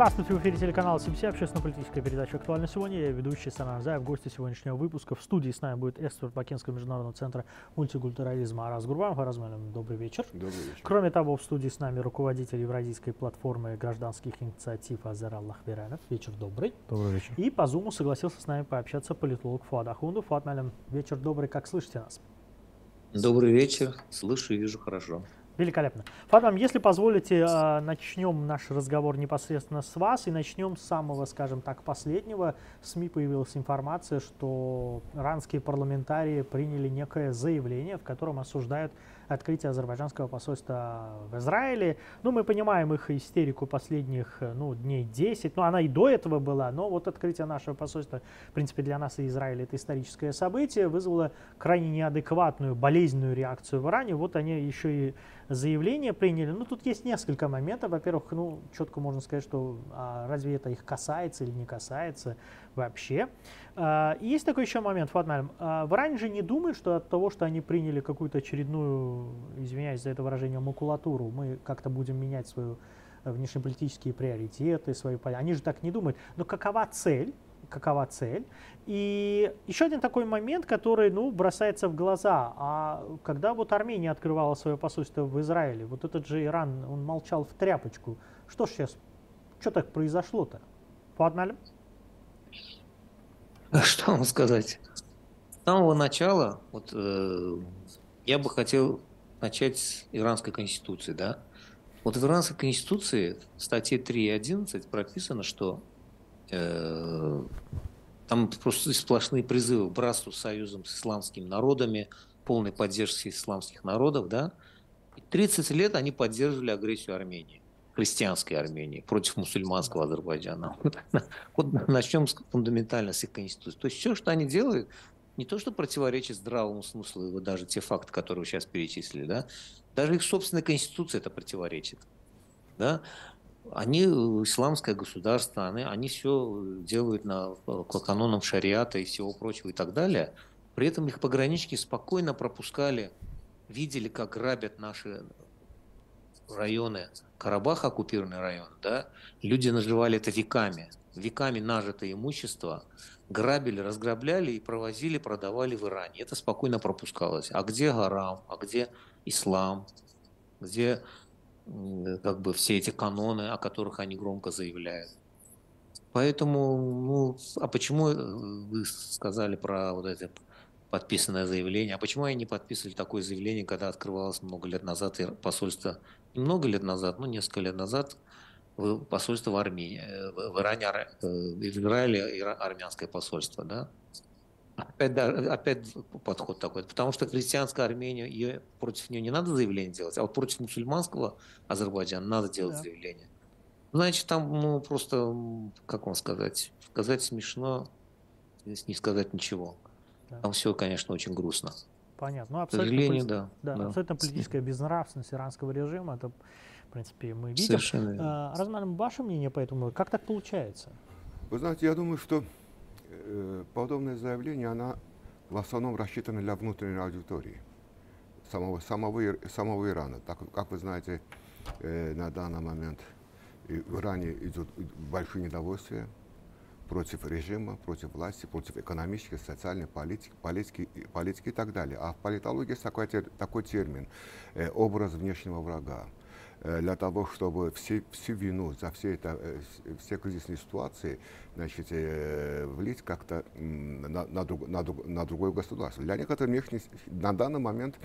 Здравствуйте, в эфире телеканала СМС, общественно-политическая передача «Актуально сегодня». Я ведущий Санан Заев, гости сегодняшнего выпуска. В студии с нами будет эксперт Бакинского международного центра мультикультурализма Арас Гурбан. Харазмелем, добрый вечер. Добрый вечер. Кроме того, в студии с нами руководитель Евразийской платформы гражданских инициатив Азер Аллахбиранов. Вечер добрый. Добрый вечер. И по Зуму согласился с нами пообщаться политолог Фуад Ахунду. Фуад Малям, вечер добрый, как слышите нас? Добрый вечер, слышу и вижу хорошо. Великолепно. Фадам, если позволите, а, начнем наш разговор непосредственно с вас и начнем с самого, скажем так, последнего. В СМИ появилась информация, что иранские парламентарии приняли некое заявление, в котором осуждают открытие азербайджанского посольства в Израиле. Ну, мы понимаем их истерику последних ну, дней 10, ну, она и до этого была, но вот открытие нашего посольства, в принципе, для нас и Израиля это историческое событие, вызвало крайне неадекватную, болезненную реакцию в Иране. Вот они еще и заявление приняли. Ну, тут есть несколько моментов. Во-первых, ну, четко можно сказать, что а, разве это их касается или не касается вообще. А, и есть такой еще момент, Фатналь. А, же не думают, что от того, что они приняли какую-то очередную, извиняюсь за это выражение, макулатуру, мы как-то будем менять свою внешнеполитические приоритеты, свои... Они же так не думают. Но какова цель? Какова цель. И еще один такой момент, который ну, бросается в глаза. А когда вот Армения открывала свое посольство в Израиле, вот этот же Иран, он молчал в тряпочку. Что ж сейчас, что так произошло-то? Фуадналь? Что вам сказать? С самого начала, вот э, я бы хотел начать с иранской конституции, да? Вот в иранской конституции в статье 3.11 прописано, что там просто сплошные призывы к братству, союзом с исламскими народами, полной поддержки исламских народов, да. И 30 лет они поддерживали агрессию Армении, христианской Армении, против мусульманского Азербайджана. Вот начнем с фундаментально с их конституции. То есть все, что они делают, не то, что противоречит здравому смыслу, вот даже те факты, которые вы сейчас перечислили, да, даже их собственная конституция это противоречит. Да? Они э, исламское государство, они, они все делают на, по канонам шариата и всего прочего и так далее. При этом их пограничники спокойно пропускали, видели, как грабят наши районы, Карабах оккупированный район, да, люди наживали это веками, веками нажитое имущество, грабили, разграбляли и провозили, продавали в Иране. Это спокойно пропускалось. А где Гарам, а где ислам, где как бы все эти каноны, о которых они громко заявляют. Поэтому, ну, а почему э, вы сказали про вот это подписанное заявление, а почему они не подписывали такое заявление, когда открывалось много лет назад посольство, много лет назад, ну, несколько лет назад, посольство в Армении, э, в Иране, э, в Израиле армянское посольство, да? Опять, да, опять подход такой. Потому что христианская Армения, ее, против нее не надо заявление делать, а вот против мусульманского Азербайджана надо делать да. заявление. Значит, там, ну, просто, как вам сказать, сказать смешно, не сказать ничего. Да. Там все, конечно, очень грустно. Понятно. Ну, абсолютно, сожалению, да, да, да. Абсолютно политическая безнравственность иранского режима, это, в принципе, мы видим. Совершенно. А, Разман, ваше мнение по этому, как так получается? Вы знаете, я думаю, что подобное заявление, она в основном рассчитана для внутренней аудитории самого, самого, самого Ирана. Так, как вы знаете, э, на данный момент в Иране идет большое недовольствие против режима, против власти, против экономической, социальной политики, политики, политики и так далее. А в политологии есть такой, такой термин э, «образ внешнего врага». Э, для того, чтобы все, всю вину за все, это, э, все кризисные ситуации значит, э, влить как-то на, на, друг, на, на другое государство. Для некоторых внешних, на данный момент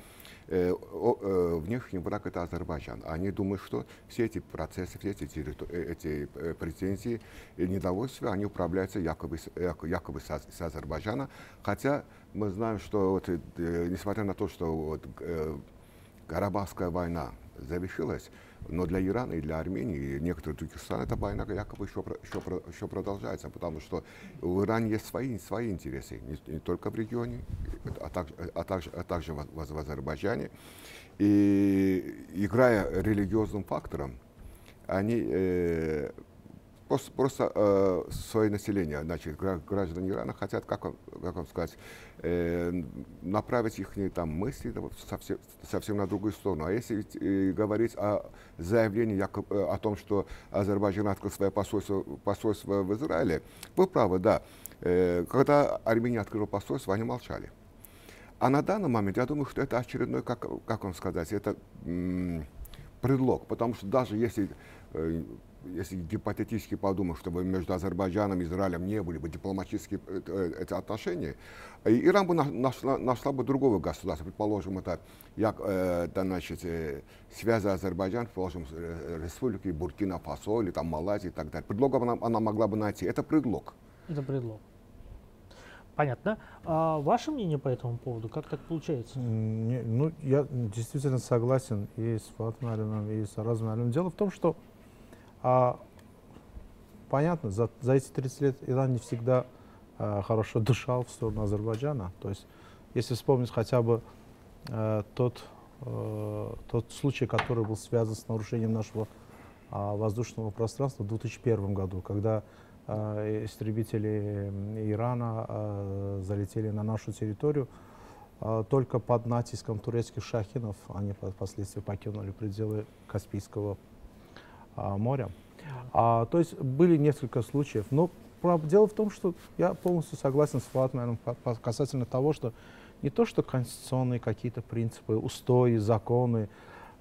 внешний враг это Азербайджан. Они думают, что все эти процессы, все эти, эти претензии и недовольствия, они управляются якобы, якобы с, с Азербайджана. Хотя мы знаем, что вот, несмотря на то, что вот, Карабахская война завершилась, но для Ирана и для Армении и некоторых других стран эта война якобы еще, еще, еще продолжается, потому что в Иране есть свои, свои интересы, не, не только в регионе, а также, а также, а также в, в, Азербайджане. И играя религиозным фактором, они э, просто, просто э, свое население, значит, граждане Ирана хотят, как, как вам сказать, э, направить их там мысли да, вот, совсем, совсем на другую сторону. А если э, говорить о заявлении якобы, э, о том, что Азербайджан открыл свое посольство, посольство в Израиле, вы правы, да. Э, когда Армения открыла посольство, они молчали. А на данный момент, я думаю, что это очередной, как, как вам сказать, это предлог, потому что даже если э, если гипотетически подумать, чтобы между Азербайджаном и Израилем не были бы дипломатические э, э, эти отношения, Иран бы нашла, нашла бы другого государства, предположим, это, як, это значит, связи Азербайджана, предположим, с республикой Буркина-Фасо или там Малайзии и так далее. Предлог она, она могла бы найти. Это предлог. Это предлог. Понятно. А ваше мнение по этому поводу? Как так получается? Не, ну, я действительно согласен и с Фатмалином, и с Размалином. Дело в том, что а, понятно, за, за эти 30 лет Иран не всегда а, хорошо дышал в сторону Азербайджана. То есть, если вспомнить хотя бы а, тот, а, тот случай, который был связан с нарушением нашего а, воздушного пространства в 2001 году, когда а, истребители Ирана а, залетели на нашу территорию, а, только под натиском турецких шахинов они впоследствии покинули пределы Каспийского моря. А, то есть были несколько случаев. Но дело в том, что я полностью согласен с Флатманом касательно того, что не то, что конституционные какие-то принципы, устои, законы,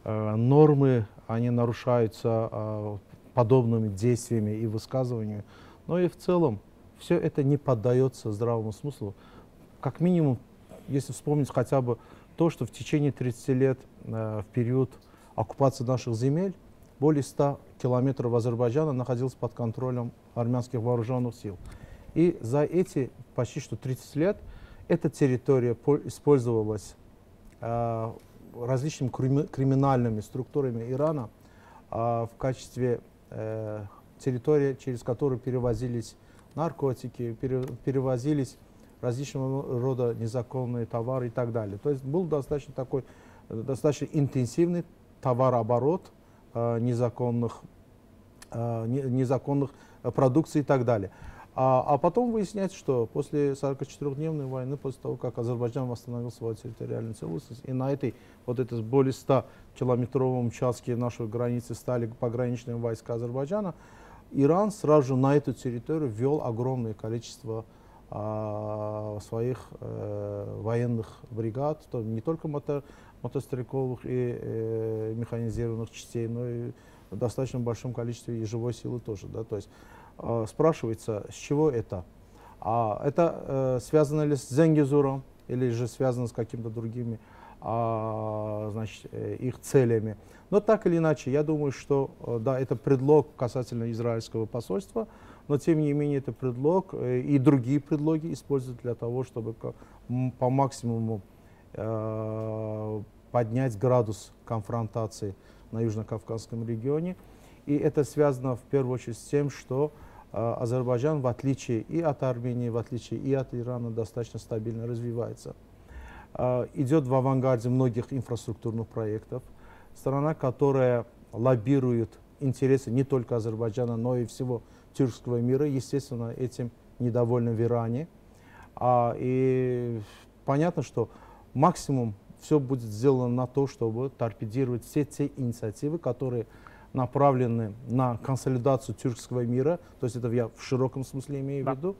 э, нормы, они нарушаются э, подобными действиями и высказываниями, но и в целом все это не поддается здравому смыслу. Как минимум, если вспомнить хотя бы то, что в течение 30 лет э, в период оккупации наших земель более 100 километров Азербайджана находился под контролем армянских вооруженных сил. И за эти почти что 30 лет эта территория использовалась э, различными криминальными структурами Ирана э, в качестве э, территории, через которую перевозились наркотики, пере, перевозились различного рода незаконные товары и так далее. То есть был достаточно такой, достаточно интенсивный товарооборот Э, незаконных, э, незаконных продукций и так далее. А, а потом выясняется, что после 44-дневной войны, после того, как Азербайджан восстановил свою территориальную целостность, и на этой вот этой более 100 километровом участке нашей границы стали пограничные войска Азербайджана, Иран сразу же на эту территорию ввел огромное количество а, своих э, военных бригад, то не только мотор, мотострелковых и э, механизированных частей, но и в достаточно большом количестве и живой силы тоже. Да? То есть э, спрашивается, с чего это? А это э, связано ли с Зенгизуром или же связано с какими-то другими а, значит, э, их целями. Но так или иначе, я думаю, что э, да, это предлог касательно израильского посольства, но тем не менее это предлог э, и другие предлоги используют для того, чтобы по максимуму поднять градус конфронтации на Южно-Кавказском регионе. И это связано в первую очередь с тем, что э, Азербайджан, в отличие и от Армении, в отличие и от Ирана, достаточно стабильно развивается. Э, идет в авангарде многих инфраструктурных проектов. Страна, которая лоббирует интересы не только Азербайджана, но и всего тюркского мира, естественно, этим недовольны в Иране. А, и понятно, что максимум все будет сделано на то, чтобы торпедировать все те инициативы, которые направлены на консолидацию тюркского мира, то есть это я в широком смысле имею да. в виду.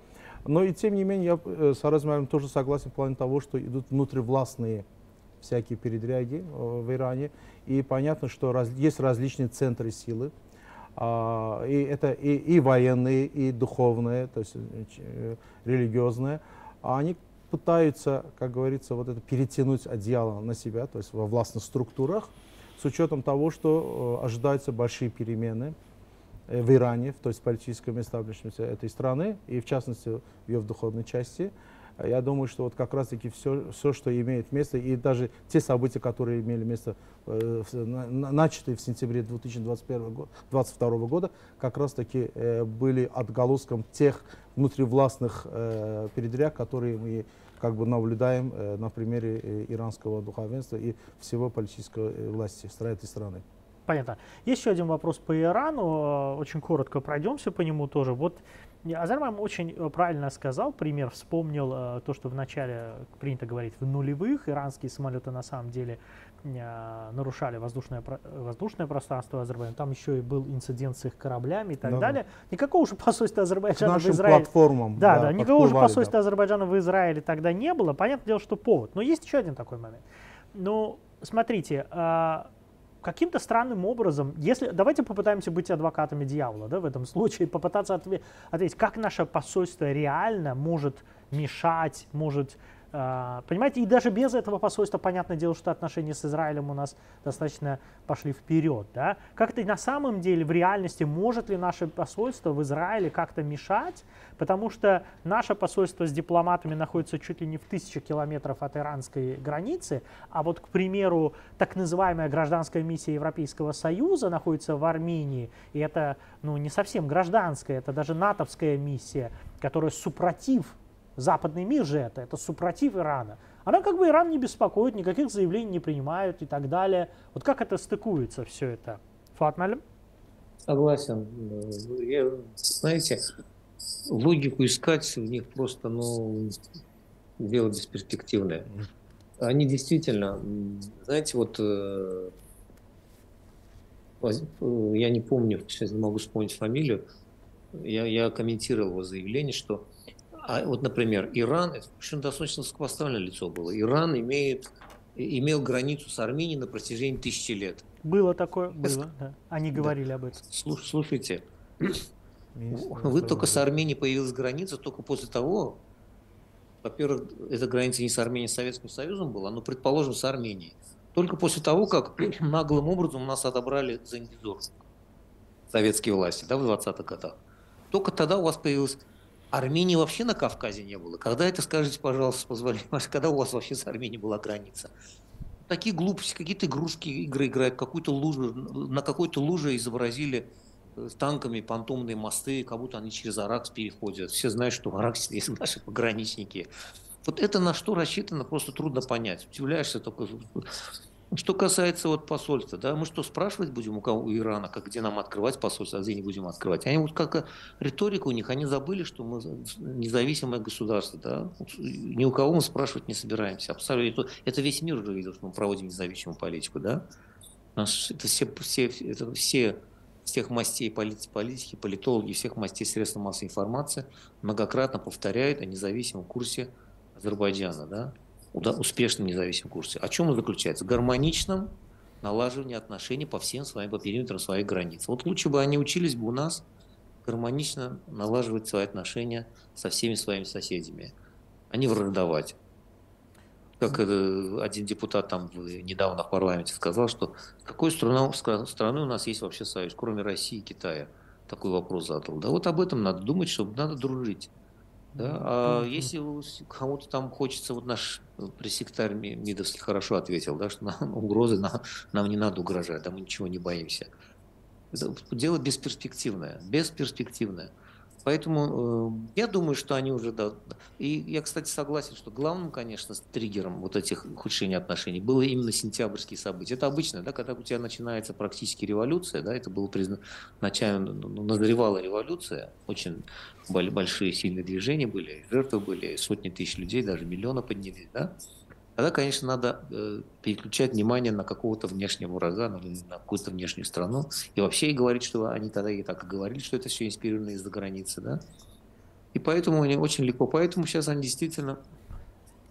Но и тем не менее я э, с Аразмаром тоже согласен в плане того, что идут внутривластные всякие передряги э, в Иране. И понятно, что раз, есть различные центры силы. А, и это и, и военные, и духовные, то есть э, религиозные. А они пытаются, как говорится, вот это перетянуть одеяло на себя, то есть во властных структурах, с учетом того, что э, ожидаются большие перемены э, в Иране, то есть в политическом эстаблишменте этой страны, и в частности в ее духовной части. Я думаю, что вот как раз-таки все, все, что имеет место, и даже те события, которые имели место, э, начатые в сентябре 2022 года, как раз-таки э, были отголоском тех внутривластных э, передряг, которые мы как бы наблюдаем э, на примере э, иранского духовенства и всего политической э, власти этой страны. Понятно. Еще один вопрос по Ирану. Очень коротко пройдемся по нему тоже. Вот Азербайджан очень э, правильно сказал, пример вспомнил э, то, что вначале принято говорить в нулевых. Иранские самолеты на самом деле э, нарушали воздушное, воздушное пространство Азербайджана. Там еще и был инцидент с их кораблями и так да. далее. Никакого уже посольства Азербайджана в Израиле... платформам. Да, да, да никакого уже посольства да. Азербайджана в Израиле тогда не было. Понятное дело, что повод. Но есть еще один такой момент. Ну, смотрите, а, каким-то странным образом, если давайте попытаемся быть адвокатами дьявола, да, в этом случае, попытаться отве- ответить, как наше посольство реально может мешать, может понимаете, и даже без этого посольства, понятное дело, что отношения с Израилем у нас достаточно пошли вперед. Да? Как-то на самом деле, в реальности, может ли наше посольство в Израиле как-то мешать? Потому что наше посольство с дипломатами находится чуть ли не в тысячи километров от иранской границы, а вот, к примеру, так называемая гражданская миссия Европейского Союза находится в Армении, и это ну, не совсем гражданская, это даже натовская миссия, которая супротив Западный мир же это, это супротив Ирана. Она как бы Иран не беспокоит, никаких заявлений не принимают и так далее. Вот как это стыкуется все это? Фатмаль? Согласен. Я, знаете, логику искать в них просто, ну, дело бесперспективное. Они действительно, знаете, вот э, я не помню, сейчас не могу вспомнить фамилию, я, я комментировал его заявление, что а вот, например, Иран, это достаточно высокопоставленное лицо было, Иран имеет, имел границу с Арменией на протяжении тысячи лет. Было такое, было, да. Они говорили да. об этом. Слушайте, вы только с Арменией появилась граница только после того, во-первых, эта граница не с Арменией, а с Советским Союзом была, но, предположим, с Арменией. Только после того, как наглым образом у нас отобрали Зангизур, советские власти, да, в 20-х годах. Только тогда у вас появилась Армении вообще на Кавказе не было. Когда это, скажите, пожалуйста, позволите, когда у вас вообще с Арменией была граница? Такие глупости, какие-то игрушки, игры играют, какую-то лужу, на какой-то луже изобразили э, танками понтомные мосты, как будто они через Аракс переходят. Все знают, что в Араксе есть наши пограничники. Вот это на что рассчитано, просто трудно понять. Удивляешься только, что касается вот посольства, да, мы что, спрашивать будем у кого, у Ирана, как где нам открывать посольство, а где не будем открывать? Они вот как риторика у них, они забыли, что мы независимое государство, да, ни у кого мы спрашивать не собираемся. Абсолютно. Это весь мир уже видел, что мы проводим независимую политику, да. Наш, это все, все, это все всех мастей политики, политики, политологи, всех мастей средств массовой информации многократно повторяют о независимом курсе Азербайджана, да успешном независимом курсе. О чем он заключается? Гармоничном налаживании отношений по всем своим, по периметрам своих границ. Вот лучше бы они учились бы у нас гармонично налаживать свои отношения со всеми своими соседями, а не враждовать. Как один депутат там недавно в парламенте сказал, что какой страной, страной у нас есть вообще союз, кроме России и Китая? Такой вопрос задал. Да вот об этом надо думать, чтобы надо дружить. Да? А если кому-то там хочется, вот наш пресс-секретарь Мидовский хорошо ответил, да, что нам угрозы нам, нам не надо угрожать, да мы ничего не боимся. Дело бесперспективное, бесперспективное. Поэтому э, я думаю, что они уже... Да, и я, кстати, согласен, что главным, конечно, триггером вот этих ухудшений отношений было именно сентябрьские события. Это обычно, да, когда у тебя начинается практически революция, да, это было признано начально, ну, ну, назревала революция, очень большие сильные движения были, жертвы были, сотни тысяч людей, даже миллиона поднялись, да, Тогда, конечно, надо э, переключать внимание на какого-то внешнего врага, на, на какую-то внешнюю страну. И вообще говорить, что они тогда и так и говорили, что это все инспирировано из-за границы. Да? И поэтому они очень легко. Поэтому сейчас они действительно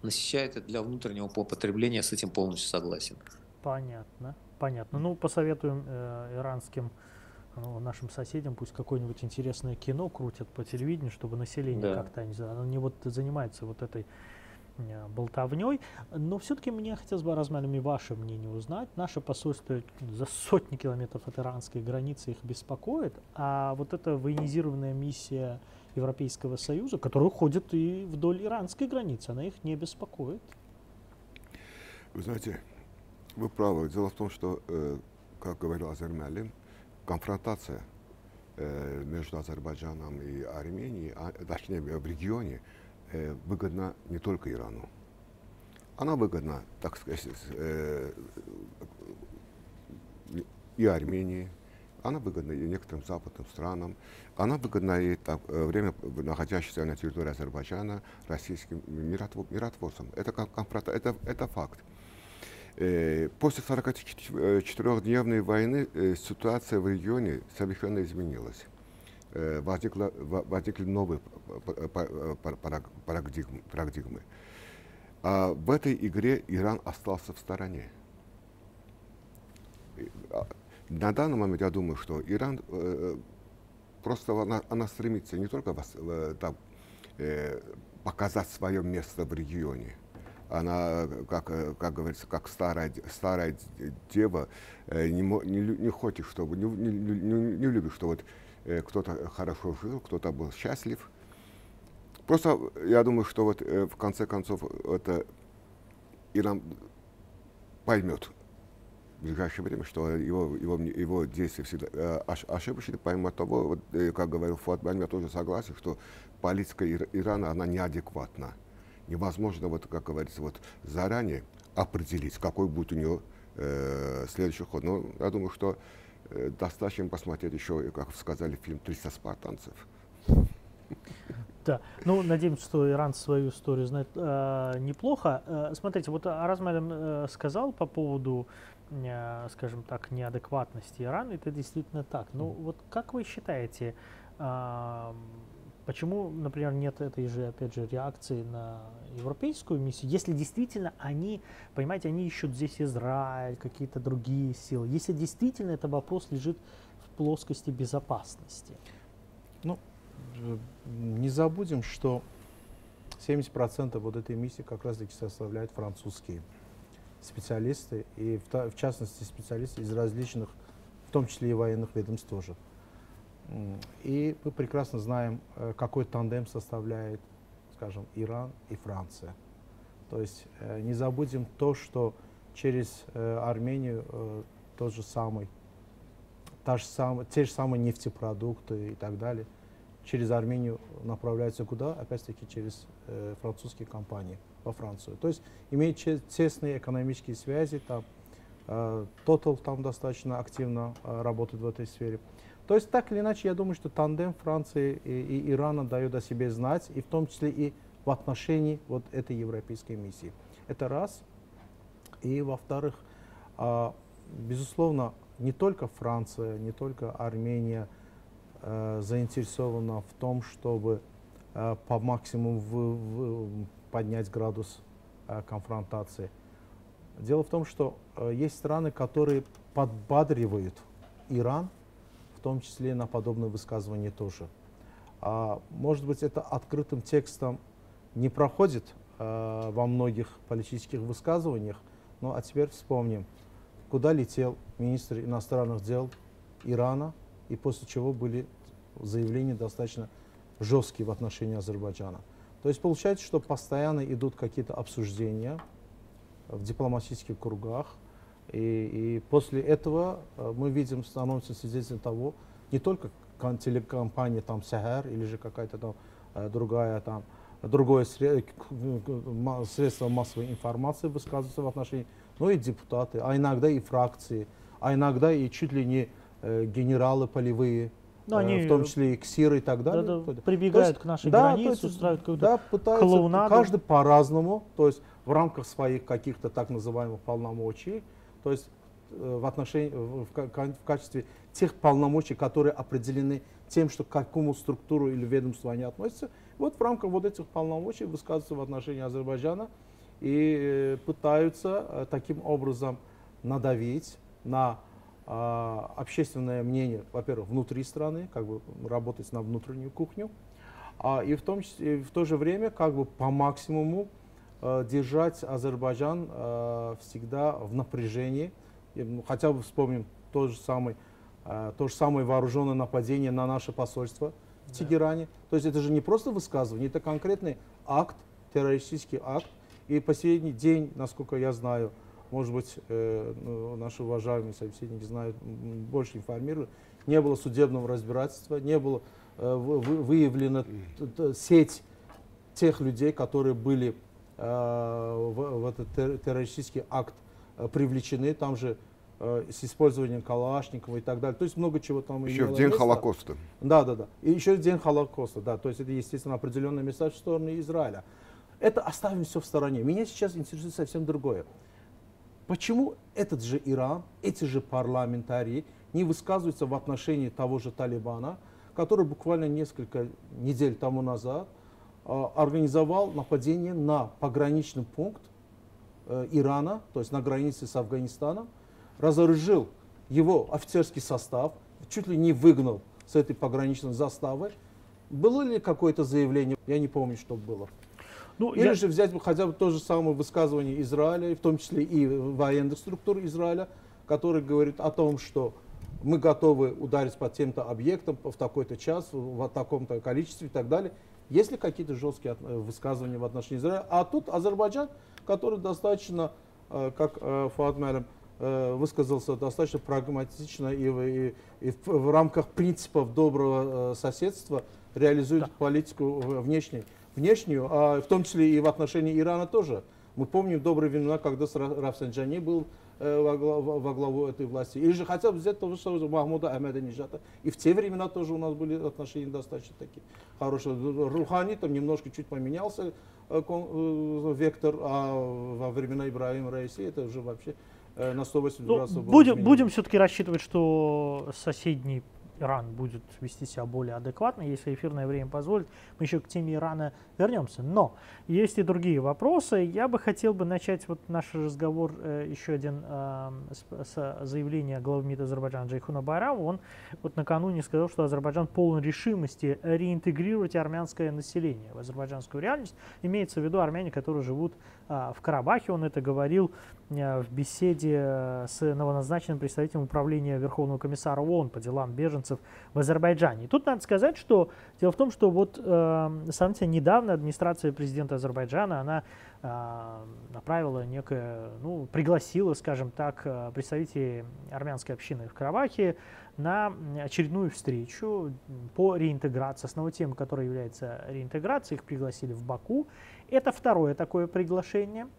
насыщают это для внутреннего потребления. С этим полностью согласен. Понятно. Понятно. Ну, посоветуем э, иранским ну, нашим соседям, пусть какое-нибудь интересное кино крутят по телевидению, чтобы население да. как-то, они, они вот занимаются вот этой болтовней. Но все-таки мне хотелось бы, размерами ваше мнение узнать. Наше посольство за сотни километров от иранской границы их беспокоит, а вот эта военизированная миссия Европейского Союза, которая уходит и вдоль иранской границы, она их не беспокоит. Вы знаете, вы правы. Дело в том, что, э, как говорил Азермялин, конфронтация э, между Азербайджаном и Арменией, а, точнее в регионе, выгодна не только Ирану. Она выгодна, так сказать, э, и Армении, она выгодна и некоторым западным странам, она выгодна и так, э, время находящейся на территории Азербайджана российским миротворцам. Это, как, это, это факт. Э, после 44-дневной войны э, ситуация в регионе совершенно изменилась. Возникла, возникли новые парадигмы. парадигмы. А в этой игре Иран остался в стороне. А, на данный момент я думаю, что Иран э, просто она, она стремится не только э, там, э, показать свое место в регионе. Она, как, э, как говорится, как старая, старая дева, э, не, не, не хочет, чтобы, не, не, не, любит, что вот э, кто-то хорошо жил, кто-то был счастлив. Просто я думаю, что вот э, в конце концов это Иран поймет, в ближайшее время, что его, его, его действия всегда э, ошибочны, помимо того, вот, э, как говорил Фуат Бань, я тоже согласен, что политика Ирана, она неадекватна. Невозможно, вот, как говорится, вот, заранее определить, какой будет у него э, следующий ход. Но я думаю, что э, достаточно посмотреть еще, как сказали, фильм «300 спартанцев». Да, ну, надеемся, что Иран свою историю знает э, неплохо. Э, смотрите, вот Аразмалем э, сказал по поводу Э, скажем так, неадекватности Ирана, это действительно так. Ну, вот как вы считаете, почему, например, нет этой же, опять же, реакции на европейскую миссию, если действительно они, понимаете, они ищут здесь Израиль, какие-то другие силы, если действительно этот вопрос лежит в плоскости безопасности? Ну, не забудем, что 70% вот этой миссии как раз-таки составляют французские специалисты, и в, в частности специалисты из различных, в том числе и военных ведомств тоже. И мы прекрасно знаем, э, какой тандем составляет, скажем, Иран и Франция. То есть э, не забудем то, что через э, Армению тот же самый, та же самая, те же самые нефтепродукты и так далее, через Армению направляются куда? Опять-таки через французские компании во Францию. То есть имеет тесные экономические связи, там э, Total там достаточно активно работает в этой сфере. То есть так или иначе, я думаю, что тандем Франции и, и Ирана дает о себе знать, и в том числе и в отношении вот этой европейской миссии. Это раз. И во-вторых, э, безусловно, не только Франция, не только Армения э, заинтересована в том, чтобы э, по максимуму поднять градус э, конфронтации. Дело в том, что есть страны, которые подбадривают Иран, том числе на подобные высказывания тоже. А, может быть, это открытым текстом не проходит э, во многих политических высказываниях, но а теперь вспомним, куда летел министр иностранных дел Ирана, и после чего были заявления достаточно жесткие в отношении Азербайджана. То есть получается, что постоянно идут какие-то обсуждения в дипломатических кругах, и, и после этого э, мы видим, становимся свидетелем того, не только телекомпания там Сахар или же какая-то там э, другая там другое средство массовой информации высказывается в отношении, но и депутаты, а иногда и фракции, а иногда и чуть ли не э, генералы полевые, ну, они, в том числе и КСИР и так далее. Да, да, прибегают есть, к нашей да, границе, есть, устраивают какую-то да, пытаются, клоунаду. Каждый по-разному, то есть в рамках своих каких-то так называемых полномочий, то есть э, в, отношении, в, в качестве тех полномочий, которые определены тем, что к какому структуру или ведомству они относятся, вот в рамках вот этих полномочий высказываются в отношении Азербайджана и э, пытаются э, таким образом надавить на а, общественное мнение, во-первых, внутри страны, как бы работать на внутреннюю кухню, а, и в, том числе, в то же время как бы по максимуму держать Азербайджан а, всегда в напряжении. Ну, хотя бы вспомним то же самое, а, то же самое вооруженное нападение на наше посольство в да. Тегеране. То есть это же не просто высказывание, это конкретный акт, террористический акт. И последний день, насколько я знаю, может быть, э, ну, наши уважаемые собеседники знают, больше информируют, не было судебного разбирательства, не было э, вы, выявлена сеть тех людей, которые были э, в, в этот террористический акт э, привлечены. Там же э, с использованием Калашникова и так далее. То есть много чего там Еще в день место. Холокоста. Да, да, да. И еще в день Холокоста, да. То есть это, естественно, определенный месседж в сторону Израиля. Это оставим все в стороне. Меня сейчас интересует совсем другое. Почему этот же Иран, эти же парламентарии не высказываются в отношении того же Талибана, который буквально несколько недель тому назад э, организовал нападение на пограничный пункт э, Ирана, то есть на границе с Афганистаном, разоружил его офицерский состав, чуть ли не выгнал с этой пограничной заставы. Было ли какое-то заявление? Я не помню, что было. Ну, Или я... же взять хотя бы то же самое высказывание Израиля, в том числе и военных структур Израиля, который говорит о том, что мы готовы ударить по тем-то объектам в такой-то час, в таком-то количестве и так далее. Есть ли какие-то жесткие э, высказывания в отношении Израиля? А тут Азербайджан, который достаточно, э, как э, Фуад Мэлем высказался, достаточно прагматично и, и, и в, в рамках принципов доброго соседства реализует да. политику внешней внешнюю, а в том числе и в отношении Ирана тоже. Мы помним добрые времена, когда Рафсанджани был во, главу, во главу этой власти. Или же хотя бы взять того же Махмуда Ахмеда Нижата. И в те времена тоже у нас были отношения достаточно такие хорошие. Рухани там немножко чуть поменялся э, э, вектор, а во времена Ибраима Раиси это уже вообще э, на 180 ну, градусов. Будем, будем все-таки рассчитывать, что соседний Иран будет вести себя более адекватно, если эфирное время позволит, мы еще к теме Ирана вернемся. Но есть и другие вопросы. Я бы хотел бы начать вот наш разговор э, еще один э, с, с заявления главы МИД Азербайджана Джейхуна Байрама. Он вот накануне сказал, что Азербайджан полон решимости реинтегрировать армянское население в азербайджанскую реальность. Имеется в виду армяне, которые живут э, в Карабахе. Он это говорил в беседе э, с новоназначенным представителем управления Верховного комиссара ООН по делам беженцев в Азербайджане. И тут надо сказать, что дело в том, что вот э, сравнительно недавно администрация президента Азербайджана, она э, направила некое, ну, пригласила, скажем так, э, представителей армянской общины в Карабахе на очередную встречу по реинтеграции. Основной темой, которая является реинтеграцией, их пригласили в Баку. Это второе такое приглашение –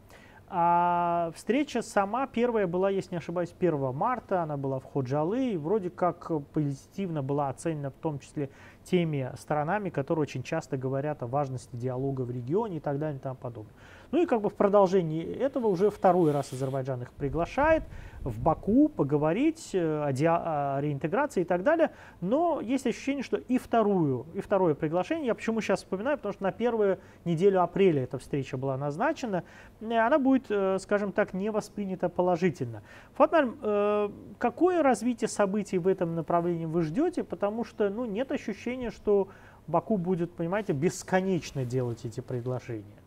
а встреча сама первая была, если не ошибаюсь, 1 марта, она была в Ходжалы, и вроде как позитивно была оценена в том числе теми сторонами, которые очень часто говорят о важности диалога в регионе и так далее и тому подобное. Ну и как бы в продолжении этого уже второй раз Азербайджан их приглашает в Баку поговорить э, о, о реинтеграции и так далее. Но есть ощущение, что и вторую, и второе приглашение, я почему сейчас вспоминаю, потому что на первую неделю апреля эта встреча была назначена, э, она будет, э, скажем так, не воспринята положительно. Фатмаль, какое развитие событий в этом направлении вы ждете? Потому что ну, нет ощущения, что Баку будет, понимаете, бесконечно делать эти предложения.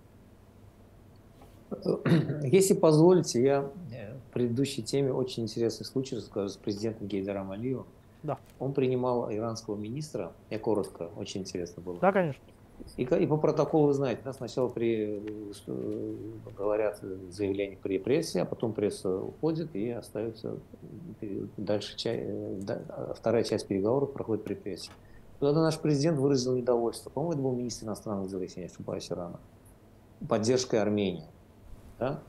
Если позволите, я э, в предыдущей теме очень интересный случай расскажу с президентом Гейдаром Алиевым. Да. Он принимал иранского министра, я коротко, очень интересно было. Да, конечно. И, и по протоколу, вы знаете, да, сначала при, э, говорят заявление при прессе, а потом пресса уходит и остается дальше ча- вторая часть переговоров проходит при прессе. Тогда наш президент выразил недовольство. По-моему, это был министр иностранных дел, если не ошибаюсь, Ирана. Поддержкой Армении. Да?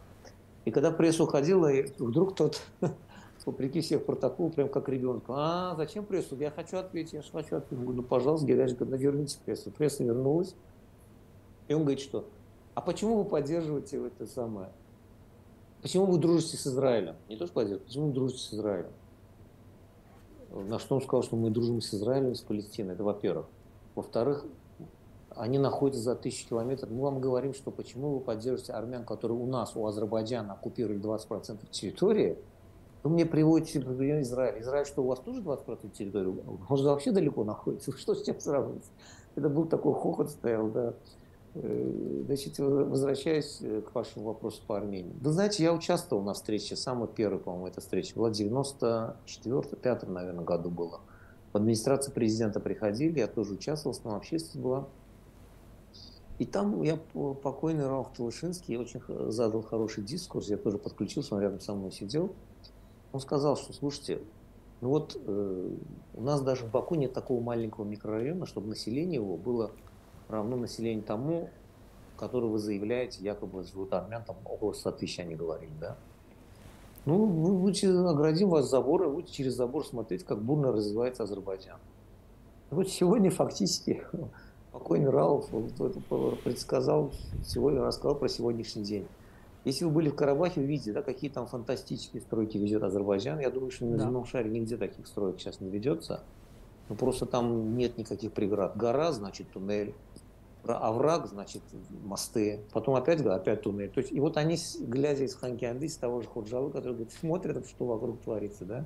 И когда пресса уходила, вдруг тот, вопреки всех протоколов, прям как ребенок, а зачем прессу? Я хочу ответить, я хочу ответить. Я говорю, ну, пожалуйста, Георгий, когда верните прессу. Пресса вернулась. И он говорит, что, а почему вы поддерживаете это самое? Почему вы дружите с Израилем? Не то, что поддерживаете, почему вы дружите с Израилем? На что он сказал, что мы дружим с Израилем, с Палестиной. Это во-первых. Во-вторых, они находятся за тысячу километров. Мы вам говорим, что почему вы поддерживаете армян, которые у нас, у Азербайджана оккупировали 20% территории, вы мне приводите пример Израиль. Израиль, что у вас тоже 20% территории? Он же вообще далеко находится. Что с чем сравнивать? Это был такой хохот стоял, да. Э, значит, возвращаясь э, к вашему вопросу по Армении. Вы знаете, я участвовал на встрече, самая первая, по-моему, эта встреча была в 94-5, наверное, году было. В администрации президента приходили, я тоже участвовал, с общественность была. И там я покойный Раух Талышинский очень задал хороший дискурс, я тоже подключился, он рядом со мной сидел. Он сказал, что, слушайте, ну вот э, у нас даже в Баку нет такого маленького микрорайона, чтобы население его было равно населению тому, который вы заявляете, якобы живут армян, там около 100 тысяч они говорили, да. Ну, будете, оградим вас заборы, будете через забор смотреть, как бурно развивается Азербайджан. Вот сегодня фактически покойный Рауф предсказал, сегодня рассказал про сегодняшний день. Если вы были в Карабахе, увидите, да, какие там фантастические стройки ведет Азербайджан. Я думаю, что на да. земном шаре нигде таких строек сейчас не ведется. Ну, просто там нет никаких преград. Гора, значит, туннель. Овраг, значит, мосты. Потом опять, опять туннель. То есть, и вот они, глядя из Ханкианды, из того же Худжавы, который говорит, смотрят, что вокруг творится, да.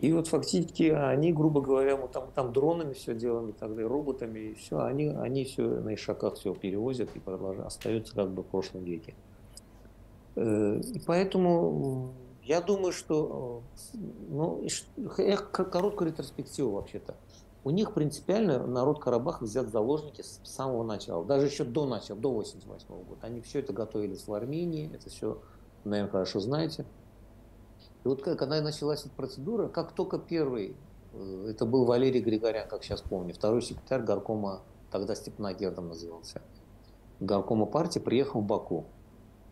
И вот фактически они, грубо говоря, мы там, там дронами все делаем и так далее, роботами, и все, они, они все на ишаках все перевозят и продолжают, остаются как бы в прошлом веке. Э, и поэтому я думаю, что э, ну, короткую ретроспективу вообще-то. У них принципиально народ Карабаха взят заложники с самого начала, даже еще до начала, до 88 года. Они все это готовились в Армении, это все, наверное, хорошо знаете. И вот когда началась эта процедура, как только первый, э, это был Валерий Григорян, как сейчас помню, второй секретарь горкома, тогда Степногердом назывался, горкома партии, приехал в Баку.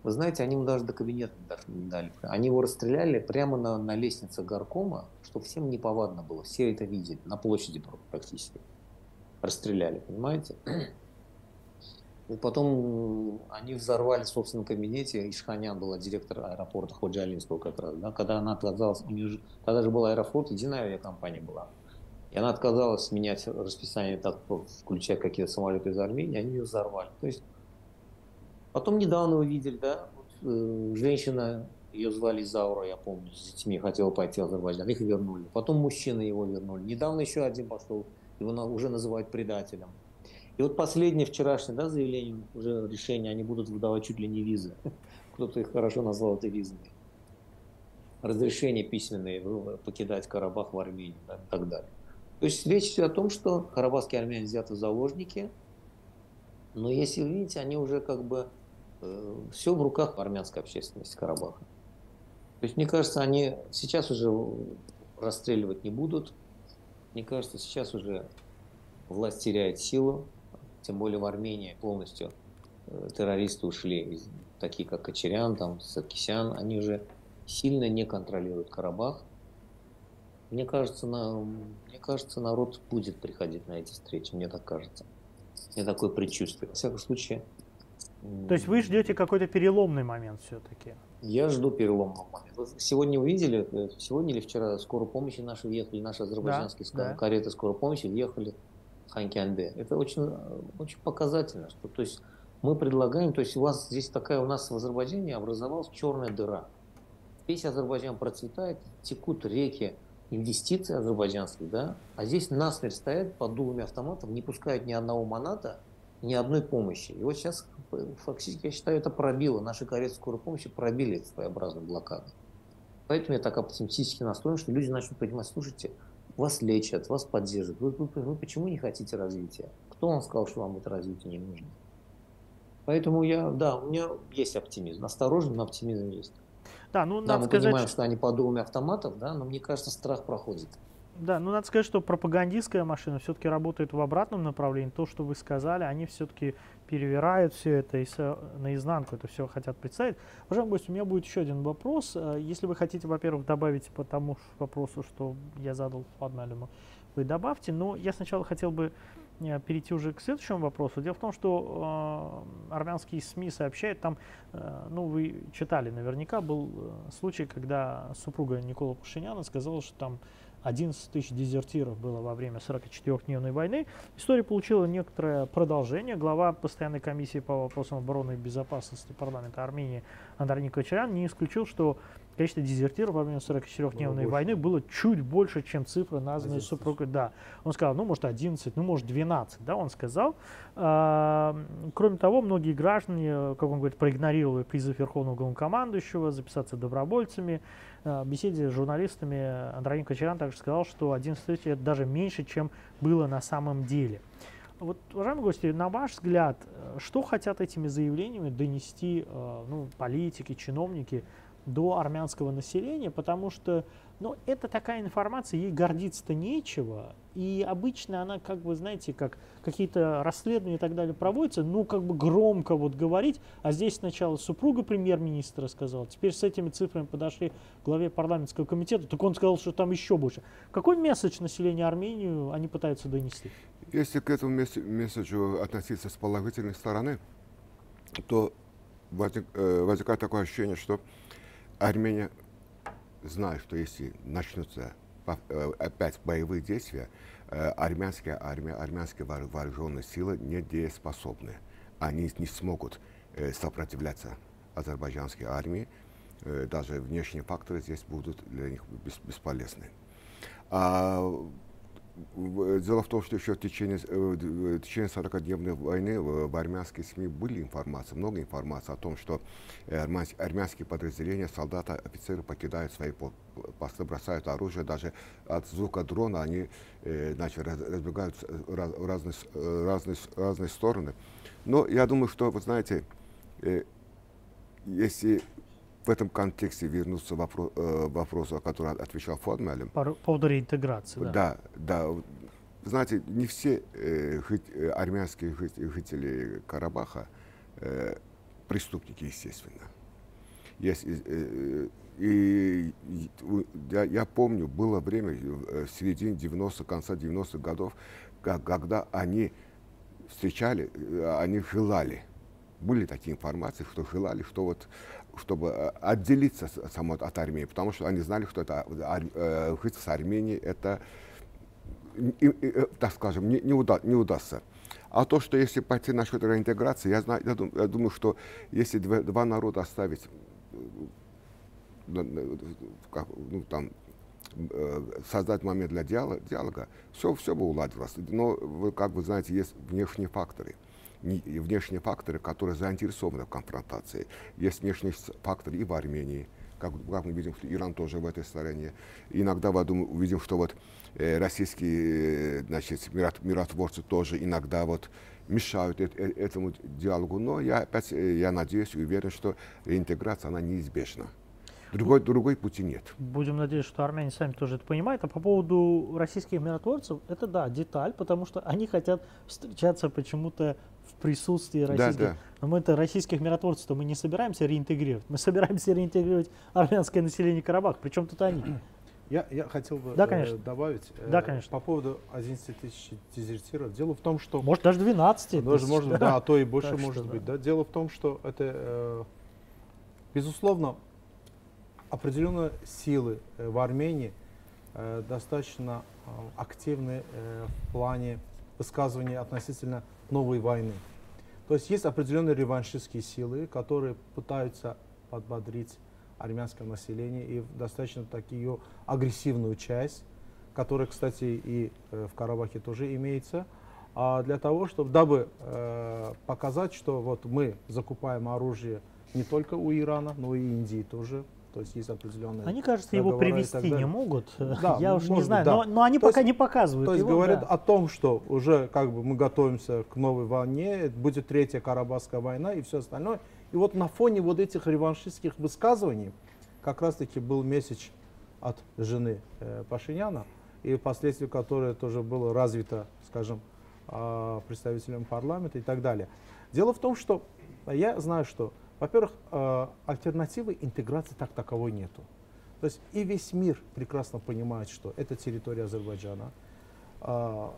Вы знаете, они ему даже до кабинета даже не дали. Они его расстреляли прямо на, на лестнице горкома, чтобы всем неповадно было. Все это видели, на площади практически. Расстреляли, понимаете? И потом они взорвали в собственном кабинете. Ишханян была директор аэропорта Ходжалинского как раз. Да, когда она отказалась, у нее же, тогда же был аэрофлот, единая авиакомпания была. И она отказалась менять расписание, так, включая какие-то самолеты из Армении, они ее взорвали. То есть Потом недавно увидели, да, вот, э, женщина, ее звали Заура, я помню, с детьми хотела пойти в Азербайджан, их вернули. Потом мужчина его вернули. Недавно еще один пошел, его на, уже называют предателем. И вот последнее вчерашнее да, заявление, уже решение, они будут выдавать чуть ли не визы. Кто-то их хорошо назвал это визами. Разрешение письменные покидать Карабах в Армении да, и так далее. То есть речь идет о том, что карабахские армяне взяты в заложники, но если вы видите, они уже как бы Э, все в руках армянской общественности Карабаха. То есть, мне кажется, они сейчас уже расстреливать не будут. Мне кажется, сейчас уже власть теряет силу, тем более в Армении полностью э, террористы ушли, такие как Кочерян, там, Саркисян, они уже сильно не контролируют Карабах. Мне кажется, на, мне кажется, народ будет приходить на эти встречи, мне так кажется. Мне такое предчувствие. Во всяком случае, то есть вы ждете какой-то переломный момент все-таки? Я жду переломного момента. Сегодня увидели, э, сегодня или вчера скорую помощи наши въехали, наши азербайджанские да, да. кареты скорой помощи въехали в Ханкианде. Это очень, очень показательно. Что, то есть мы предлагаем, то есть у вас здесь такая, у нас в Азербайджане образовалась черная дыра. Весь Азербайджан процветает, текут реки инвестиций азербайджанских, да, а здесь насмерть стоят под дулами автоматов, не пускают ни одного маната, ни одной помощи. И вот сейчас фактически, я считаю, это пробило, наши кареты скорой помощи пробили своеобразную блокаду. Поэтому я так оптимистически настроен, что люди начнут понимать, слушайте, вас лечат, вас поддерживают, вы, вы, вы почему не хотите развития? Кто вам сказал, что вам это развитие не нужно? Поэтому я, да, у меня есть оптимизм, осторожный, но оптимизм есть. Да, ну, да, мы сказать, понимаем, что они под дулами автоматов, да, но мне кажется, страх проходит. Да, ну надо сказать, что пропагандистская машина все-таки работает в обратном направлении. То, что вы сказали, они все-таки перевирают все это и наизнанку это все хотят представить. Уважаемый гость, у меня будет еще один вопрос. Э, если вы хотите, во-первых, добавить по тому вопросу, что я задал Фадналему, вы добавьте. Но я сначала хотел бы э, перейти уже к следующему вопросу. Дело в том, что э, армянские СМИ сообщают, там, э, ну вы читали наверняка, был э, случай, когда супруга Никола Пашиняна сказала, что там 11 тысяч дезертиров было во время 44-дневной войны. История получила некоторое продолжение. Глава постоянной комиссии по вопросам обороны и безопасности парламента Армении Андрей Кочарян не исключил, что количество дезертиров во время 44-дневной войны было чуть больше, чем цифры, названные супругой. Да, он сказал, ну, может, 11, ну, может, 12, да, он сказал. Кроме того, многие граждане, как он говорит, проигнорировали призыв Верховного Главнокомандующего записаться добровольцами. В беседе с журналистами Андрей Кочерян также сказал, что 11 тысяч это даже меньше, чем было на самом деле. Вот, уважаемые гости, на ваш взгляд, что хотят этими заявлениями донести ну, политики, чиновники до армянского населения, потому что ну, это такая информация, ей гордиться-то нечего. И обычно она, как бы, знаете, как какие-то расследования и так далее проводятся, ну, как бы громко вот говорить, а здесь сначала супруга премьер-министра сказала, теперь с этими цифрами подошли к главе парламентского комитета, так он сказал, что там еще больше. Какой месседж населения Армении они пытаются донести? Если к этому месседжу относиться с положительной стороны, то э, возникает такое ощущение, что Армения знает, что если начнутся э, опять боевые действия, э, армянская армия, армянские вооруженные силы недееспособны. Они не смогут сопротивляться азербайджанской армии. Даже внешние факторы здесь будут для них бесполезны. Дело в том, что еще в течение, э, в течение 40-дневной войны в армянских СМИ были информация, много информации о том, что э, армянские подразделения, солдаты, офицеры покидают свои посты, бросают оружие, даже от звука дрона они э, значит, разбегаются в разные, разные, разные стороны. Но я думаю, что, вы знаете, если в этом контексте вернуться к вопрос, э, вопросу, о котором отвечал Фодмелем. По поводу реинтеграции, да. Да, да. Знаете, не все э, э армянские жители Карабаха э, преступники, естественно. Есть, э, э и я, я помню, было время в середине 90-х, конца 90-х годов, как, когда они встречали, они желали, были такие информации, что желали, что вот чтобы э, отделиться само от армии, потому что они знали, что это э, жить с Арменией, это, э, так скажем, не, не, уда, не удастся. А то, что если пойти насчет реинтеграции, я, знаю, я, думаю, я думаю, что если два, два народа оставить, ну, там, создать момент для диалога, диалога все, все бы уладилось. Но, как вы знаете, есть внешние факторы внешние факторы, которые заинтересованы в конфронтации. Есть внешние факторы и в Армении, как, как мы видим, что Иран тоже в этой стороне. Иногда мы увидим, что вот э, российские э, значит, миротворцы тоже иногда вот мешают э, этому диалогу. Но я опять э, я надеюсь и уверен, что реинтеграция она неизбежна. Другой, другой пути нет. Будем надеяться, что армяне сами тоже это понимают. А по поводу российских миротворцев, это да, деталь, потому что они хотят встречаться почему-то в присутствии российских. Да, да. Но мы-то российских миротворцев то мы не собираемся реинтегрировать. Мы собираемся реинтегрировать армянское население Карабаха. Причем тут они. Я, я хотел бы да, конечно. Э, добавить э, да, конечно. по поводу 11 тысяч дезертиров. Дело в том, что... Может, даже 12 Даже, может, да. да, а то и больше так может что, быть. Да. Да. Дело в том, что это, э, безусловно, определенные силы э, в Армении э, достаточно э, активны э, в плане высказывания относительно новой войны. То есть есть определенные реваншистские силы, которые пытаются подбодрить армянское население и достаточно такую агрессивную часть, которая, кстати, и э, в Карабахе тоже имеется, а для того, чтобы, дабы э, показать, что вот мы закупаем оружие не только у Ирана, но и Индии тоже, то есть есть определенные. Они, кажется, его привести не могут. Да, Я уж не знаю, да. но, но они то пока есть, не показывают. То есть его, говорят да. о том, что уже как бы мы готовимся к новой войне, будет третья Карабахская война и все остальное. И вот на фоне вот этих реваншистских высказываний как раз-таки был месяц от жены э, Пашиняна, и впоследствии которое тоже было развито, скажем, э, представителем парламента и так далее. Дело в том, что я знаю, что во-первых, э, альтернативы интеграции так таковой нету. То есть и весь мир прекрасно понимает, что это территория Азербайджана, э,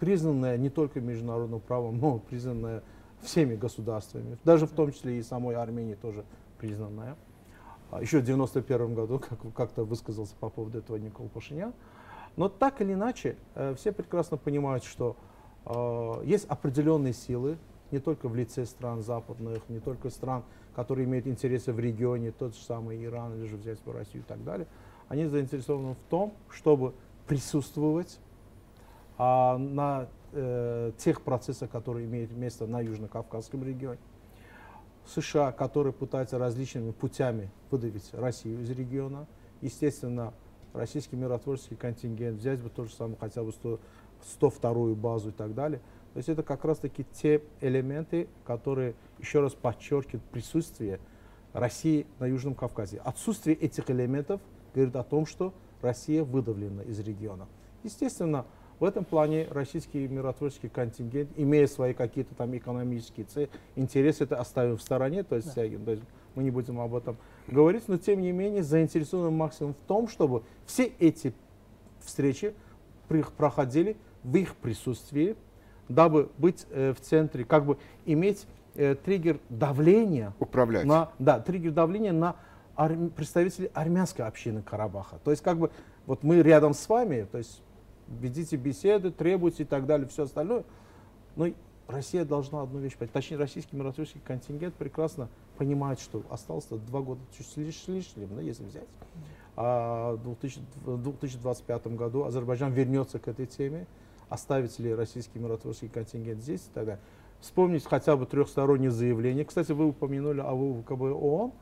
признанная не только международным правом, но признанная всеми государствами, даже в том числе и самой Армении тоже признанная. А еще в 1991 году как, как-то высказался по поводу этого Никол Пашинян. Но так или иначе, э, все прекрасно понимают, что есть определенные силы, не только в лице стран западных, не только стран, которые имеют интересы в регионе, тот же самый Иран или же взять по Россию и так далее, они заинтересованы в том, чтобы присутствовать а, на э, тех процессах, которые имеют место на Южно-Кавказском регионе. США, которые пытаются различными путями выдавить Россию из региона. Естественно, российский миротворческий контингент взять бы то же самое, хотя бы 100, 102-ю базу и так далее – то есть это как раз таки те элементы, которые еще раз подчеркивают присутствие России на Южном Кавказе. Отсутствие этих элементов говорит о том, что Россия выдавлена из региона. Естественно, в этом плане российский миротворческий контингент, имея свои какие-то там экономические цели, интересы, это оставим в стороне, то есть, да. то есть мы не будем об этом говорить, но тем не менее заинтересованы максимум в том, чтобы все эти встречи проходили в их присутствии, дабы быть э, в центре, как бы иметь э, триггер давления. Управлять. На, да, триггер давления на арм, представителей армянской общины Карабаха. То есть как бы вот мы рядом с вами, то есть ведите беседы, требуйте и так далее, все остальное. Но Россия должна одну вещь понять. Точнее, российский миротворческий контингент прекрасно понимает, что осталось два года чуть с лишним, да, если взять. А в 2025 году Азербайджан вернется к этой теме, оставит ли российский миротворческий контингент здесь и так далее. Вспомнить хотя бы трехстороннее заявление. Кстати, вы упомянули о ВКБ ООН.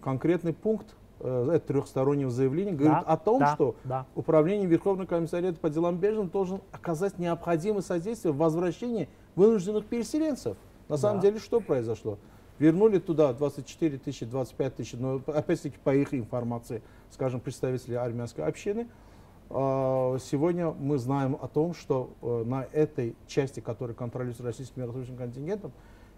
Конкретный пункт э, это трехстороннего заявления говорит да, о том, да, что да. Управление Верховного комиссариата по делам беженцев должен оказать необходимое содействие в возвращении вынужденных переселенцев. На да. самом деле, что произошло? Вернули туда 24 тысячи, 25 тысяч, но опять-таки по их информации, скажем, представители армянской общины. А, сегодня мы знаем о том, что э, на этой части, которая контролируется российским миротворческим контингентом,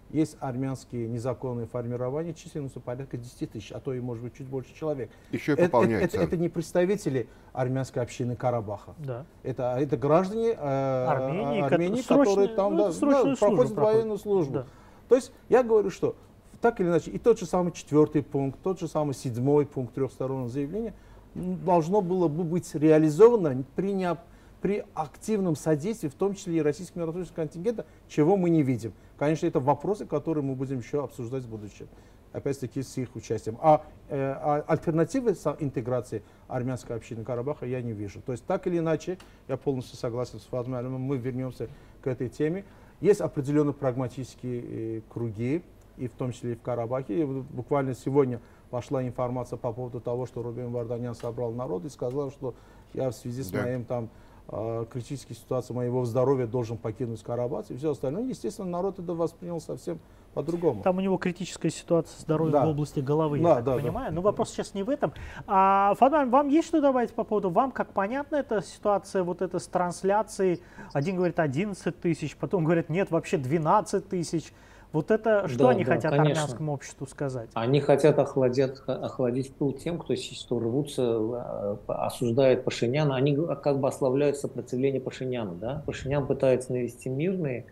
есть армянские незаконные формирования численностью порядка 10 тысяч, а то и, может быть, чуть больше человек. Еще и пополняется. Это, это, это не представители армянской общины Карабаха. Да. Это, это граждане э, Армении, Армении которые там ну, да, да, проходят военную службу. Да. То есть я говорю, что так или иначе, и тот же самый четвертый пункт, тот же самый седьмой пункт трехстороннего заявления должно было бы быть реализовано при, не, при активном содействии, в том числе и российского миротворческого контингента, чего мы не видим. Конечно, это вопросы, которые мы будем еще обсуждать в будущем, опять-таки с их участием. А, э, а альтернативы интеграции армянской общины Карабаха я не вижу. То есть так или иначе, я полностью согласен с Фатмой мы вернемся к этой теме. Есть определенные прагматические э, круги, и в том числе и в Карабахе. И буквально сегодня пошла информация по поводу того, что Рубин Варданян собрал народ и сказал, что я в связи с да. моим там э, критической ситуацией моего здоровья должен покинуть Карабах и все остальное. Естественно, народ это воспринял совсем по-другому. Там у него критическая ситуация здоровья да. в области головы, да, я так да, понимаю. Да. Но вопрос сейчас не в этом. А, Фадман, вам есть что добавить по поводу, вам как понятна эта ситуация вот эта с трансляцией? Один говорит 11 тысяч, потом говорят нет, вообще 12 тысяч. Вот это что да, они да, хотят конечно. армянскому обществу сказать? Они хотят охладить, охладить пыл тем, кто сейчас рвутся, э, осуждает Пашиняна. Они как бы ослабляют сопротивление Пашиняну. Да? Пашинян пытается навести мирные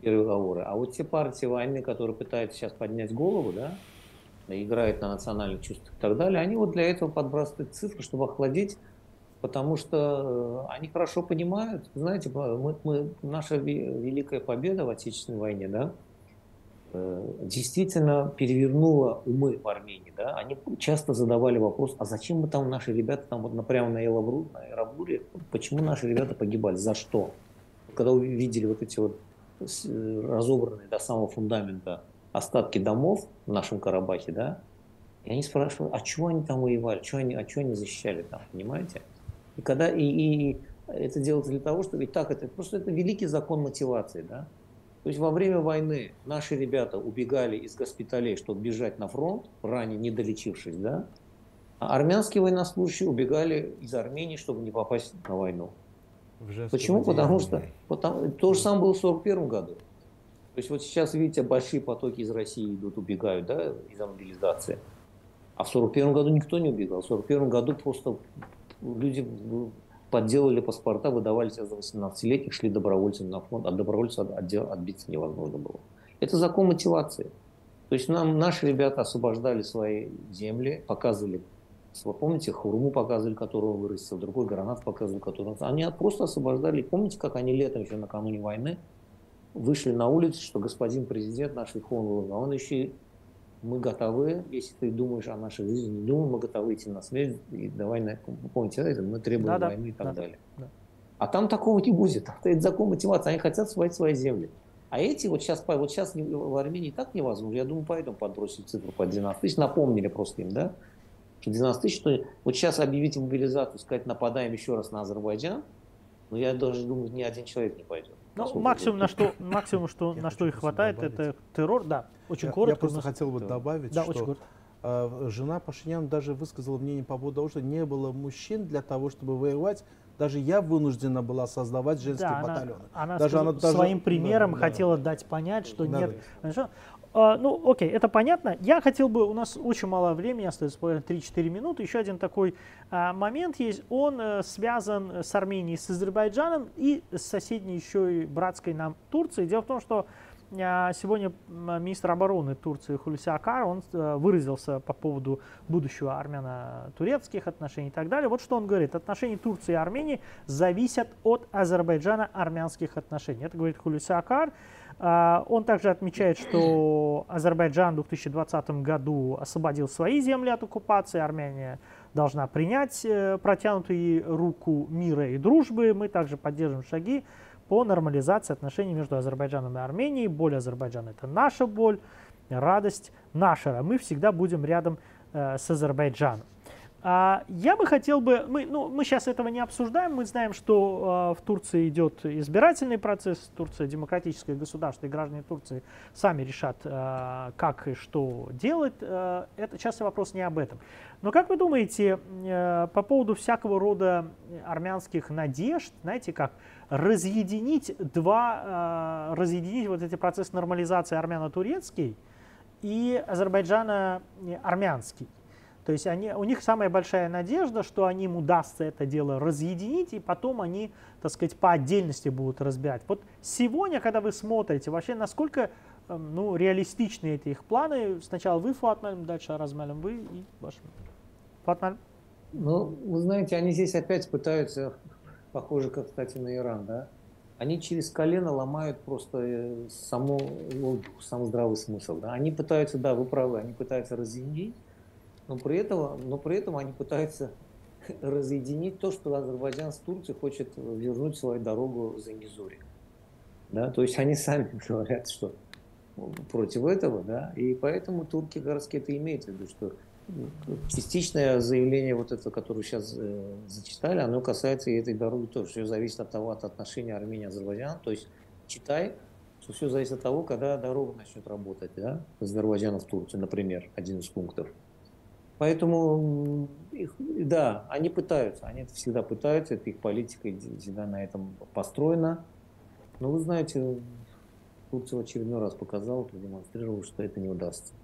переговоры, а вот те партии войны, которые пытаются сейчас поднять голову, да, играют на национальных чувствах и так далее, они вот для этого подбрасывают цифры, чтобы охладить потому что э, они хорошо понимают, знаете, мы, мы, наша великая победа в Отечественной войне, да, действительно перевернула умы в Армении. Да? Они часто задавали вопрос, а зачем мы там, наши ребята, там вот прямо на Элабру, на Эрабуре, почему наши ребята погибали, за что? Когда увидели вот эти вот э, разобранные до самого фундамента остатки домов в нашем Карабахе, да, и они спрашивали, а чего они там воевали, чего они, а чего они защищали там, понимаете? И когда и, и это делается для того, чтобы и так это просто это великий закон мотивации, да. То есть во время войны наши ребята убегали из госпиталей, чтобы бежать на фронт, ранее не долечившись, да? А армянские военнослужащие убегали из Армении, чтобы не попасть на войну. Почему? Потому что потому, то же самое было в 1941 году. То есть вот сейчас, видите, большие потоки из России идут, убегают да, из-за мобилизации. А в 1941 году никто не убегал. В 1941 году просто люди подделали паспорта, выдавали себя за 18-летних, шли добровольцами на фронт, а добровольцев отбиться невозможно было. Это закон мотивации. То есть нам наши ребята освобождали свои земли, показывали, вы помните, Хурму показывали, которого вырастил, другой гранат показывали, который Они просто освобождали. Помните, как они летом еще накануне войны вышли на улицу, что господин президент наш Верховный, а еще мы готовы, если ты думаешь о нашей жизни, не думай, мы готовы идти на смерть, и давай, на, помните, это, мы требуем да, войны да, и так да, далее. Да. А там такого не будет, стоит закон мотивации, они хотят свои свои земли. А эти вот сейчас, вот сейчас в Армении так невозможно, я думаю, поэтому подбросили цифру по 12 тысяч, напомнили просто им, да, что 12 тысяч, что вот сейчас объявить мобилизацию, сказать, нападаем еще раз на Азербайджан, но я даже думаю, ни один человек не пойдет. Ну, максимум, на что, максимум, что, на что их хватает, добавить. это террор, да, очень я, коротко. Я просто хотел бы добавить, да, что очень э, жена Пашинян даже высказала мнение по поводу того, что не было мужчин для того, чтобы воевать. Даже я вынуждена была создавать женские Да, она, батальоны. она, Даже скажем, она даже- своим примером да, да. хотела дать понять, что Да, нет. да. А, ну, окей, это понятно. Я хотел бы, у нас очень мало времени, остается буквально 3-4 минуты. Еще один такой а, момент есть. Он э, связан с Арменией, с Азербайджаном и с соседней еще и братской нам Турцией. Дело в том, что а, сегодня министр обороны Турции Хулюси Акар, он э, выразился по поводу будущего армяно-турецких отношений и так далее. Вот что он говорит. Отношения Турции и Армении зависят от Азербайджана-армянских отношений. Это говорит Хулюси Акар. А, Он также отмечает, что Азербайджан в 2020 году освободил свои земли от оккупации. Армения должна принять э, протянутую руку мира и дружбы. Мы также поддерживаем шаги по нормализации отношений между Азербайджаном и Арменией. Боль Азербайджана – это наша боль, радость наша. Мы всегда будем рядом э, с Азербайджаном. А, Я бы хотел бы, мы, ну, мы сейчас этого не обсуждаем, мы знаем, что э, в Турции идет избирательный процесс, Турция демократическое государство, и граждане Турции сами решат, э, как и что делать. Э, Это сейчас вопрос не об этом. Но как вы думаете, э, по поводу всякого рода армянских надежд, знаете, как разъединить два, э, разъединить вот эти процессы нормализации армяно-турецкий и Азербайджана-армянский? То есть они, у них самая большая надежда, что они им удастся это дело разъединить, и потом они, так сказать, по отдельности будут разбирать. Вот сегодня, когда вы смотрите, вообще насколько эм, ну, реалистичны эти их планы, сначала вы, Фуатмаль, дальше Аразмалем, вы и ваш. Фуатмаль? Ну, вы знаете, они здесь опять пытаются, похоже, как, кстати, на Иран, да? Они через колено ломают просто э, само, логику, сам здравый смысл, да? Они пытаются, да, вы правы, они пытаются разъединить, но при этом, но при этом они пытаются разъединить то, что Азербайджан с Турцией хочет вернуть свою дорогу за Низури. Да? То есть они сами говорят, что против этого, да, и поэтому турки городские это имеют в виду, что частичное заявление вот это, которое сейчас э, зачитали, оно касается и этой дороги тоже. Все зависит от того, от отношения Армении и Азербайджана. То есть читай, что все зависит от того, когда дорога начнет работать, да, с Азербайджана в Турцию, например, один из пунктов. Поэтому, их- да, они пытаются, они это всегда пытаются, это их политика всегда на этом построена. Но вы знаете, Турция в очередной раз показала, продемонстрировала, что это не удастся.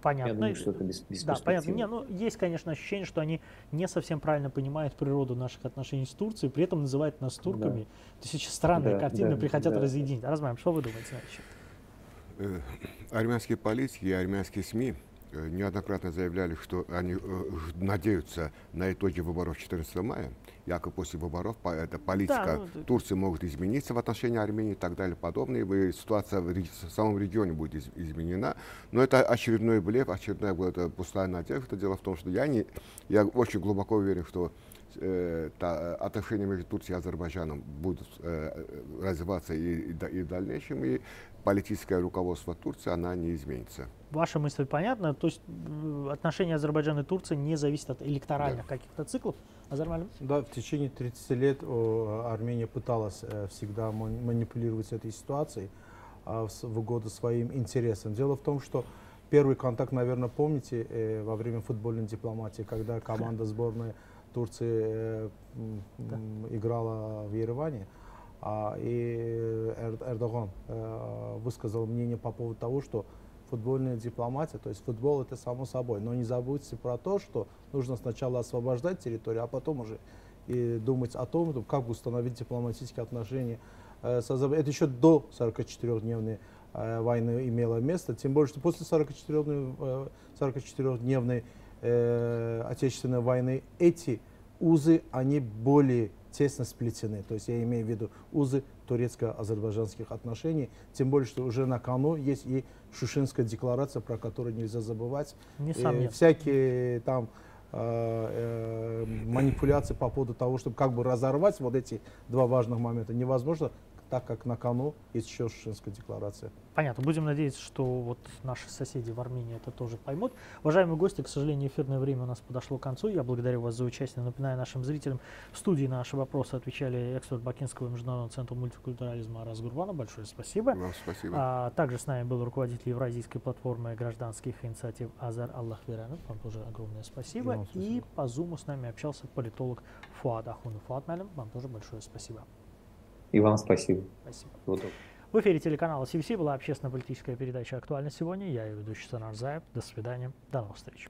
Понятно. Я думаю, что это без, Да, понятно. Не, ну, есть, конечно, ощущение, что они не совсем правильно понимают природу наших отношений с Турцией, при этом называют нас турками. То есть очень странная Да, картина, да, прихотят да. разъединить. Размаем, что вы думаете на этот счет? Э, Армянские политики и армянские СМИ неоднократно заявляли, что они э, надеются на итоги выборов 14 мая. Якобы после выборов эта политика ну, это- Турции может измениться в отношении Армении и так далее подобное, и ситуация в, самом регионе будет из- изменена. Но это очередной блеф, очередная эта пустая надежда. Дело в том, что я, не, я очень глубоко уверен, что э, отношения между Турцией и Азербайджаном будут э, э, развиваться и, и да- и в дальнейшем, и политическое руководство Турции, она не изменится. Ваша мысль понятна. То есть отношения Азербайджана и Турции не зависят от электоральных каких-то циклов. Азербайджан? Да, в течение 30 лет о, Армения пыталась э, всегда мани- манипулировать этой ситуацией а, в, угоду своим интересам. Дело в том, что первый контакт, наверное, помните, э, во время футбольной дипломатии, когда команда сборной Турции э, м, играла в Ереване, а, и Эр- Эрдоган э, высказал мнение по поводу того, что футбольная дипломатия, то есть футбол это само собой, но не забудьте про то, что нужно сначала освобождать территорию, а потом уже и думать о том, как установить дипломатические отношения э, с Азербайджаном. Это еще до 44-дневной э, войны имело место, тем более, что после 44-дневной, э, 44-дневной э, Отечественной войны эти узы, они более тесно сплетены. То есть я имею в виду узы турецко-азербайджанских отношений. Тем более, что уже на кону есть и Шушинская декларация, про которую нельзя забывать. И Несомненно. всякие там э, э, манипуляции по поводу того, чтобы как бы разорвать вот эти два важных момента, невозможно так как на кону есть еще Шушинская декларация. Понятно. Будем надеяться, что вот наши соседи в Армении это тоже поймут. Уважаемые гости, к сожалению, эфирное время у нас подошло к концу. Я благодарю вас за участие. Напоминаю нашим зрителям, в студии на наши вопросы отвечали эксперт Бакинского международного центра мультикультурализма Арас Гурбанов. Большое спасибо. Вам спасибо. А, также с нами был руководитель Евразийской платформы гражданских инициатив Азар Аллахверанов. Вам тоже огромное спасибо. И спасибо. И по зуму с нами общался политолог Фуад Ахунов. Фуад Малям, вам тоже большое спасибо. И вам спасибо. Спасибо. В эфире телеканала CBC была общественно-политическая передача «Актуально сегодня». Я ее ведущий Санар Заев. До свидания. До новых встреч.